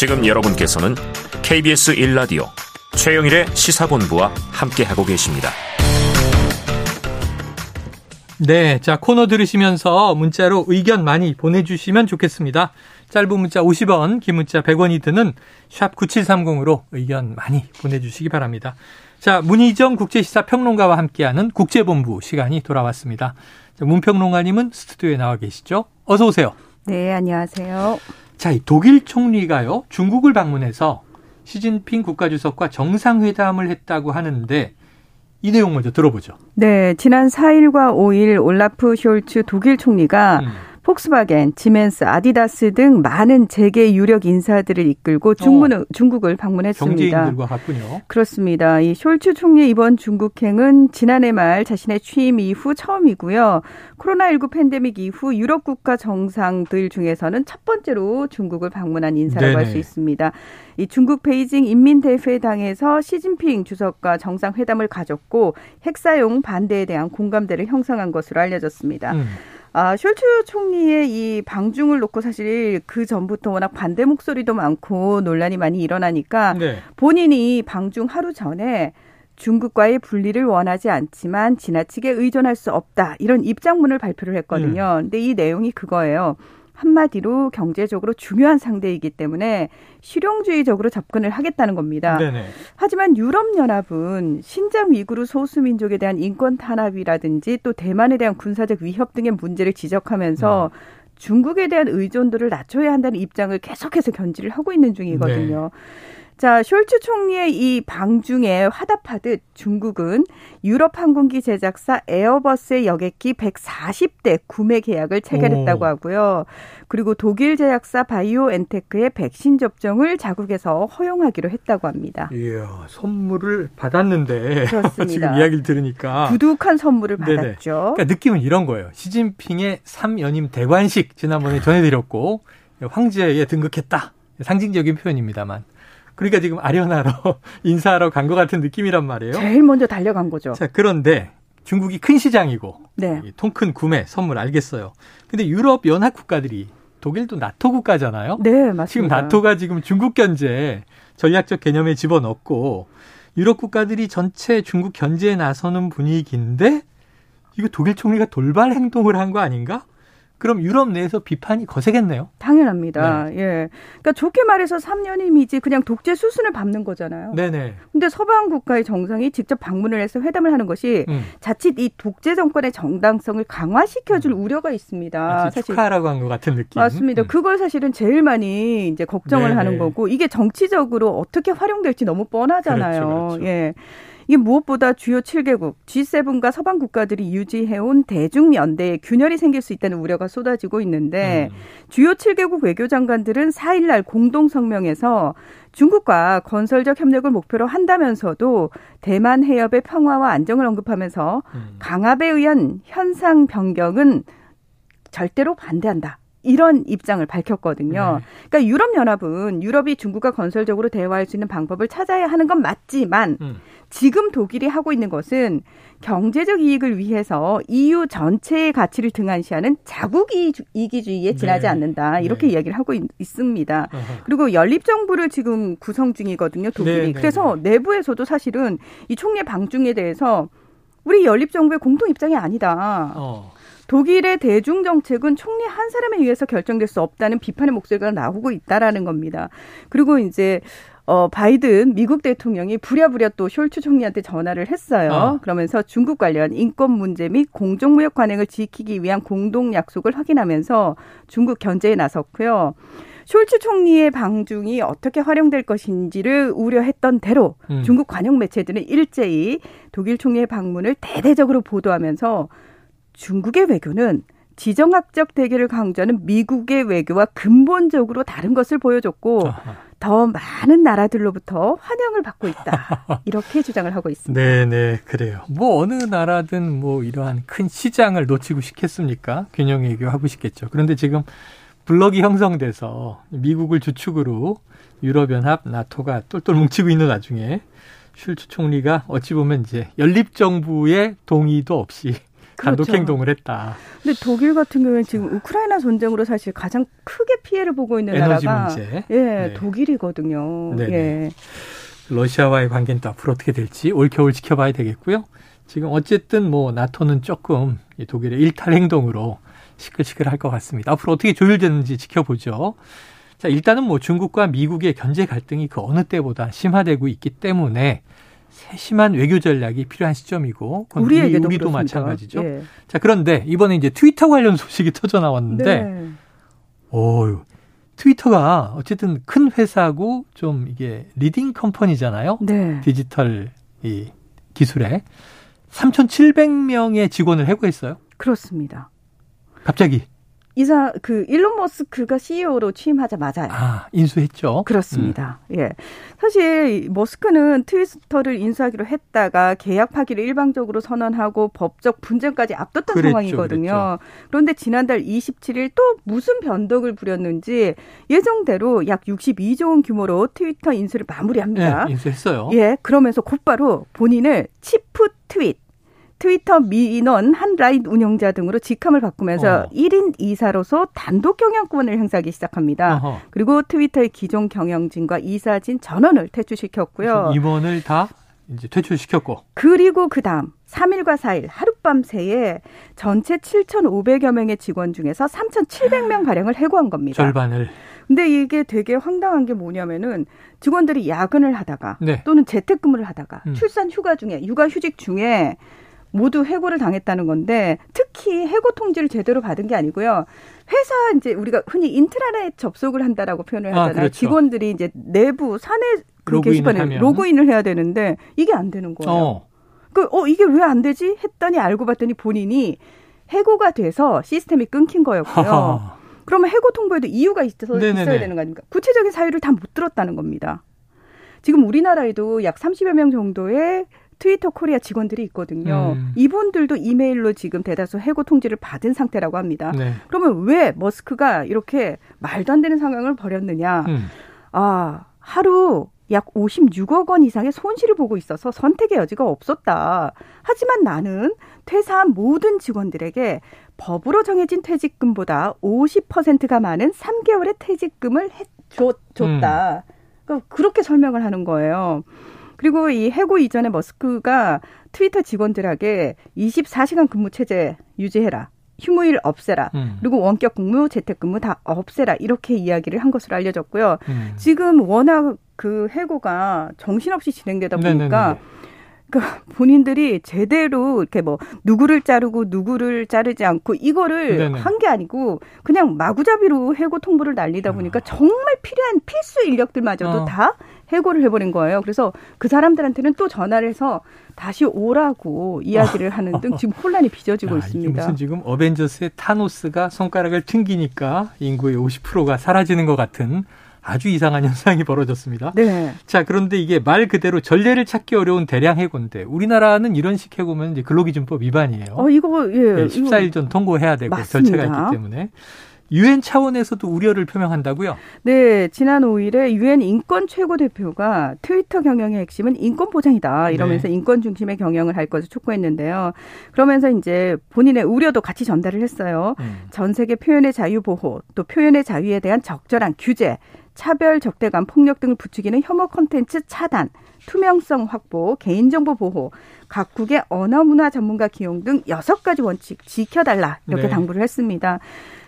지금 여러분께서는 KBS 1라디오 최영일의 시사본부와 함께하고 계십니다. 네, 자 코너 들으시면서 문자로 의견 많이 보내주시면 좋겠습니다. 짧은 문자 50원, 긴 문자 100원이 드는 샵 9730으로 의견 많이 보내주시기 바랍니다. 자, 문희정 국제시사 평론가와 함께하는 국제본부 시간이 돌아왔습니다. 자, 문평론가님은 스튜디오에 나와 계시죠? 어서 오세요. 네, 안녕하세요. 자, 이 독일 총리가요, 중국을 방문해서 시진핑 국가주석과 정상회담을 했다고 하는데 이 내용 먼저 들어보죠. 네, 지난 4일과 5일 올라프 숄츠 독일 총리가 음. 폭스바겐, 지멘스, 아디다스 등 많은 재계 유력 인사들을 이끌고 중문, 어. 중국을 방문했습니다. 경제인들과 같군요. 그렇습니다. 이 숄츠 총리의 이번 중국행은 지난해 말 자신의 취임 이후 처음이고요. 코로나19 팬데믹 이후 유럽 국가 정상들 중에서는 첫 번째로 중국을 방문한 인사라고 할 수 있습니다. 이 중국 베이징 인민대회당에서 시진핑 주석과 정상회담을 가졌고 핵사용 반대에 대한 공감대를 형성한 것으로 알려졌습니다. 음. 아, 숄츠 총리의 이 방중을 놓고 사실 그 전부터 워낙 반대 목소리도 많고 논란이 많이 일어나니까 네. 본인이 방중 하루 전에 중국과의 분리를 원하지 않지만 지나치게 의존할 수 없다. 이런 입장문을 발표를 했거든요. 음. 근데 이 내용이 그거예요. 한마디로 경제적으로 중요한 상대이기 때문에 실용주의적으로 접근을 하겠다는 겁니다. 네네. 하지만 유럽연합은 신장 위구르 소수민족에 대한 인권 탄압이라든지 또 대만에 대한 군사적 위협 등의 문제를 지적하면서 음. 중국에 대한 의존도를 낮춰야 한다는 입장을 계속해서 견지를 하고 있는 중이거든요. 네. 자, 숄츠 총리의 이 방중에 화답하듯 중국은 유럽 항공기 제작사 에어버스의 여객기 140대 구매 계약을 체결했다고 하고요. 그리고 독일 제약사 바이오엔테크의 백신 접종을 자국에서 허용하기로 했다고 합니다. 이야, 선물을 받았는데. 지금 이야기를 들으니까 두둑한 선물을 네네. 받았죠. 그러니까 느낌은 이런 거예요. 시진핑의 3연임 대관식 지난번에 전해드렸고 황제에 등극했다. 상징적인 표현입니다만 그러니까 지금 아련하러 인사하러 간 것 같은 느낌이란 말이에요. 제일 먼저 달려간 거죠. 자, 그런데 중국이 큰 시장이고 네. 통큰 구매 선물 알겠어요. 근데 유럽 연합 국가들이 독일도 나토 국가잖아요. 네, 맞습니다. 지금 나토가 지금 중국 견제 전략적 개념에 집어넣고 유럽 국가들이 전체 중국 견제에 나서는 분위기인데 이거 독일 총리가 돌발 행동을 한 거 아닌가? 그럼 유럽 내에서 비판이 거세겠네요. 당연합니다. 네. 예. 그러니까 좋게 말해서 3년임이지 그냥 독재 수순을 밟는 거잖아요. 네네. 근데 서방 국가의 정상이 직접 방문을 해서 회담을 하는 것이 음. 자칫 이 독재 정권의 정당성을 강화시켜줄 음. 우려가 있습니다. 사실 축하라고 한 것 같은 느낌. 맞습니다. 음. 그걸 사실은 제일 많이 이제 걱정을 네네. 하는 거고 이게 정치적으로 어떻게 활용될지 너무 뻔하잖아요. 그렇죠, 그렇죠. 예. 이게 무엇보다 주요 7개국 G7과 서방 국가들이 유지해온 대중 연대에 균열이 생길 수 있다는 우려가 쏟아지고 있는데 음. 주요 7개국 외교장관들은 4일날 공동 성명에서 중국과 건설적 협력을 목표로 한다면서도 대만 해협의 평화와 안정을 언급하면서 음. 강압에 의한 현상 변경은 절대로 반대한다. 이런 입장을 밝혔거든요. 네. 그러니까 유럽 연합은 유럽이 중국과 건설적으로 대화할 수 있는 방법을 찾아야 하는 건 맞지만 음. 지금 독일이 하고 있는 것은 경제적 이익을 위해서 EU 전체의 가치를 등한시하는 자국 이기주의에 지나지 네. 않는다. 이렇게 네. 이야기를 하고 있, 습니다 그리고 연립 정부를 지금 구성 중이거든요, 독일이. 네, 네 그래서 네. 내부에서도 사실은 이 총리 방중에 대해서 우리 연립 정부의 공통 입장이 아니다. 어. 독일의 대중 정책은 총리 한 사람에 의해서 결정될 수 없다는 비판의 목소리가 나오고 있다라는 겁니다. 그리고 이제 어, 바이든 미국 대통령이 부랴부랴 또 숄츠 총리한테 전화를 했어요. 어. 그러면서 중국 관련 인권 문제 및 공정무역 관행을 지키기 위한 공동 약속을 확인하면서 중국 견제에 나섰고요. 숄츠 총리의 방중이 어떻게 활용될 것인지를 우려했던 대로 음. 중국 관영 매체들은 일제히 독일 총리의 방문을 대대적으로 보도하면서 중국의 외교는 지정학적 대결을 강조하는 미국의 외교와 근본적으로 다른 것을 보여줬고. 더 많은 나라들로부터 환영을 받고 있다. 이렇게 주장을 하고 있습니다. 네, 네, 그래요. 뭐 어느 나라든 뭐 이러한 큰 시장을 놓치고 싶겠습니까? 균형 외교하고 싶겠죠. 그런데 지금 블럭이 형성돼서 미국을 주축으로 유럽연합, 나토가 똘똘 뭉치고 있는 와중에 슐츠 총리가 어찌 보면 이제 연립 정부의 동의도 없이 단독 그렇죠. 행동을 했다. 근데 독일 같은 경우에는 지금 우크라이나 전쟁으로 사실 가장 크게 피해를 보고 있는 나라가 문제. 예, 네. 독일이거든요. 네네. 예. 러시아와의 관계는 또 앞으로 어떻게 될지 올 겨울 지켜봐야 되겠고요. 지금 어쨌든 뭐 나토는 조금 독일의 일탈 행동으로 시끌시끌할 것 같습니다. 앞으로 어떻게 조율되는지 지켜보죠. 자, 일단은 뭐 중국과 미국의 견제 갈등이 그 어느 때보다 심화되고 있기 때문에 세심한 외교 전략이 필요한 시점이고 우리에게도 우리, 도 마찬가지죠. 예. 자, 그런데 이번에 이제 트위터 관련 소식이 터져 나왔는데 네. 오, 트위터가 어쨌든 큰 회사고 좀 이게 leading company잖아요. 네. 디지털 이 기술에 3,700명의 직원을 해고했어요. 그렇습니다. 갑자기 이사 그 일론 머스크가 CEO로 취임하자마자 아 인수했죠. 그렇습니다. 음. 예, 사실 머스크는 트위터를 인수하기로 했다가 계약 파기를 일방적으로 선언하고 법적 분쟁까지 앞뒀던 그랬죠, 상황이거든요. 그랬죠. 그런데 지난달 27일 또 무슨 변덕을 부렸는지 예정대로 약 62조 원 규모로 트위터 인수를 마무리합니다. 네, 인수했어요. 예, 그러면서 곧바로 본인을 치프 트윗 트위터 민원 한 라인 운영자 등으로 직함을 바꾸면서 어. 1인 이사로서 단독 경영권을 행사하기 시작합니다. 어허. 그리고 트위터의 기존 경영진과 이사진 전원을 퇴출시켰고요. 임원을 다 이제 퇴출시켰고. 그리고 그 다음 3일과 4일 하룻밤 새에 전체 7,500여 명의 직원 중에서 3,700명 가량을 해고한 겁니다. 절반을. 근데 이게 되게 황당한 게 뭐냐면은 직원들이 야근을 하다가 네. 또는 재택근무를 하다가 음. 출산 휴가 중에 육아 휴직 중에 모두 해고를 당했다는 건데 특히 해고 통지를 제대로 받은 게 아니고요. 회사 이제 우리가 흔히 인트라넷 접속을 한다라고 표현을 아, 하잖아요. 아, 그렇죠. 직원들이 이제 내부 사내 그 게시판에 하면. 로그인을 해야 되는데 이게 안 되는 거예요. 어. 그, 어, 이게 왜 안 되지? 했더니 알고 봤더니 본인이 해고가 돼서 시스템이 끊긴 거였고요. 그러면 해고 통보에도 이유가 있어서 네네네. 있어야 되는 거 아닙니까? 구체적인 사유를 다 못 들었다는 겁니다. 지금 우리나라에도 약 30여 명 정도의 트위터 코리아 직원들이 있거든요. 음. 이분들도 이메일로 지금 대다수 해고 통지를 받은 상태라고 합니다. 네. 그러면 왜 머스크가 이렇게 말도 안 되는 상황을 벌였느냐? 음. 아, 하루 약 56억 원 이상의 손실을 보고 있어서 선택의 여지가 없었다. 하지만 나는 퇴사한 모든 직원들에게 법으로 정해진 퇴직금보다 50%가 많은 3개월의 퇴직금을 해, 줬, 줬다. 음. 그러니까 그렇게 설명을 하는 거예요. 그리고 이 해고 이전에 머스크가 트위터 직원들에게 24시간 근무 체제 유지해라. 휴무일 없애라. 음. 그리고 원격 근무, 재택 근무 다 없애라. 이렇게 이야기를 한 것으로 알려졌고요. 음. 지금 워낙 그 해고가 정신없이 진행되다 보니까 네네네. 그러니까 본인들이 제대로 이렇게 뭐 누구를 자르고 누구를 자르지 않고 이거를 한 게 아니고 그냥 마구잡이로 해고 통보를 날리다 보니까 아. 정말 필요한 필수 인력들마저도 어. 다 해고를 해버린 거예요. 그래서 그 사람들한테는 또 전화를 해서 다시 오라고 이야기를 하는 등 지금 혼란이 빚어지고 야, 있습니다. 무슨 지금 어벤져스의 타노스가 손가락을 튕기니까 인구의 50%가 사라지는 것 같은 아주 이상한 현상이 벌어졌습니다. 네. 자, 그런데 이게 말 그대로 전례를 찾기 어려운 대량 해고인데 우리나라는 이런 식 해고면 이제 근로기준법 위반이에요. 어, 이거 예. 네, 14일 전 통고해야 되고 맞습니다. 절차가 있기 때문에. 유엔 차원에서도 우려를 표명한다고요? 네, 지난 5일에 유엔 인권 최고 대표가 트위터 경영의 핵심은 인권 보장이다 이러면서 네. 인권 중심의 경영을 할 것을 촉구했는데요. 그러면서 이제 본인의 우려도 같이 전달을 했어요. 음. 전 세계 표현의 자유 보호, 또 표현의 자유에 대한 적절한 규제, 차별, 적대감, 폭력 등을 부추기는 혐오 콘텐츠 차단, 투명성 확보, 개인정보 보호, 각국의 언어 문화 전문가 기용 등 여섯 가지 원칙 지켜달라 이렇게 네. 당부를 했습니다.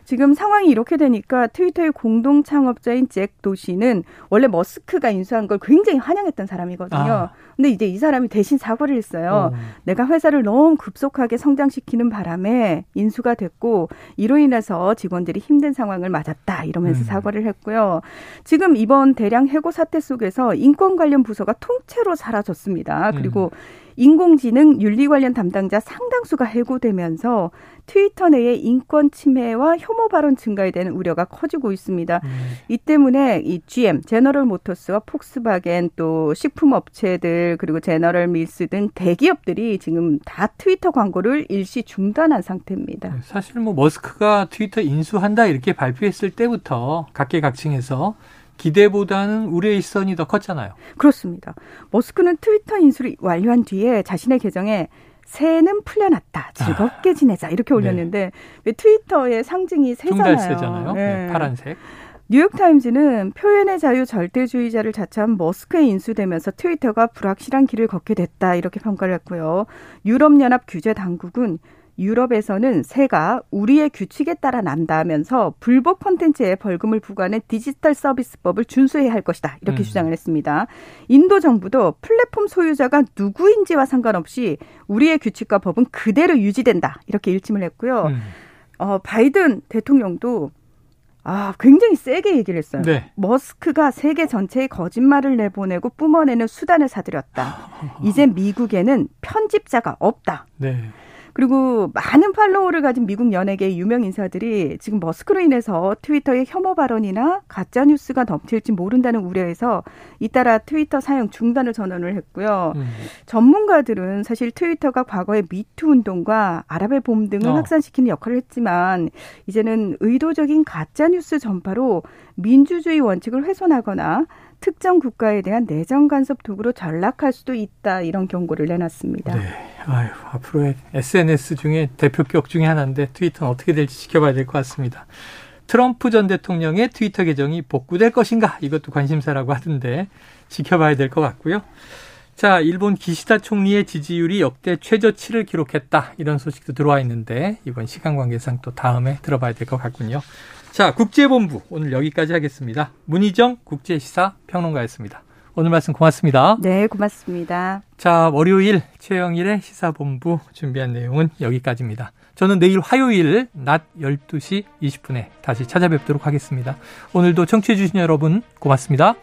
지금 상황이 이렇게 되니까 트위터의 공동 창업자인 잭 도시는 원래 머스크가 인수한 걸 굉장히 환영했던 사람이거든요. 아. 근데 이제 이 사람이 대신 사과를 했어요. 어. 내가 회사를 너무 급속하게 성장시키는 바람에 인수가 됐고 이로 인해서 직원들이 힘든 상황을 맞았다 이러면서 음. 사과를 했고요. 지금 이번 대량 해고 사태 속에서 인권 관련 부서가 통째로 사라졌습니다. 그리고 음. 인공지능 윤리 관련 담당자 상당수가 해고되면서 트위터 내의 인권 침해와 혐오 발언 증가에 대한 우려가 커지고 있습니다. 음. 이 때문에 이 GM, 제너럴 모터스와 폭스바겐 또 식품 업체들 그리고 제너럴 밀스 등 대기업들이 지금 다 트위터 광고를 일시 중단한 상태입니다. 네, 사실 뭐 머스크가 트위터 인수한다 이렇게 발표했을 때부터 각계각층에서 기대보다는 우려의 시선이 더 컸잖아요. 그렇습니다. 머스크는 트위터 인수를 완료한 뒤에 자신의 계정에 새는 풀려났다. 즐겁게 아. 지내자. 이렇게 올렸는데 네. 트위터의 상징이 새잖아요. 종달새잖아요. 네. 네, 파란색. 뉴욕타임즈는 표현의 자유 절대주의자를 자처한 머스크에 인수되면서 트위터가 불확실한 길을 걷게 됐다 이렇게 평가를 했고요. 유럽연합 규제 당국은 유럽에서는 새가 우리의 규칙에 따라 난다면서 불법 콘텐츠에 벌금을 부과하는 디지털 서비스법을 준수해야 할 것이다. 이렇게 음. 주장을 했습니다. 인도 정부도 플랫폼 소유자가 누구인지와 상관없이 우리의 규칙과 법은 그대로 유지된다. 이렇게 일침을 했고요. 음. 어, 바이든 대통령도 아, 굉장히 세게 얘기를 했어요. 네. 머스크가 세계 전체에 거짓말을 내보내고 뿜어내는 수단을 사들였다. 이제 미국에는 편집자가 없다. 네. 그리고 많은 팔로워를 가진 미국 연예계 유명 인사들이 지금 머스크로 인해서 트위터의 혐오 발언이나 가짜 뉴스가 덮칠지 모른다는 우려에서 잇따라 트위터 사용 중단을 선언을 했고요. 음. 전문가들은 사실 트위터가 과거의 미투 운동과 아랍의 봄 등을 어. 확산시키는 역할을 했지만 이제는 의도적인 가짜 뉴스 전파로 민주주의 원칙을 훼손하거나 특정 국가에 대한 내정 간섭 도구로 전락할 수도 있다 이런 경고를 내놨습니다. 네. 아유, 앞으로의 SNS 중에 대표격 중에 하나인데 트위터는 어떻게 될지 지켜봐야 될 것 같습니다. 트럼프 전 대통령의 트위터 계정이 복구될 것인가? 이것도 관심사라고 하던데 지켜봐야 될 것 같고요. 자, 일본 기시다 총리의 지지율이 역대 최저치를 기록했다. 이런 소식도 들어와 있는데 이번 시간 관계상 또 다음에 들어봐야 될 것 같군요. 자, 국제본부 오늘 여기까지 하겠습니다. 문희정 국제시사 평론가였습니다. 오늘 말씀 고맙습니다. 네, 고맙습니다. 자, 월요일 최영일의 시사본부 준비한 내용은 여기까지입니다. 저는 내일 화요일 낮 12시 20분에 다시 찾아뵙도록 하겠습니다. 오늘도 청취해주신 여러분 고맙습니다.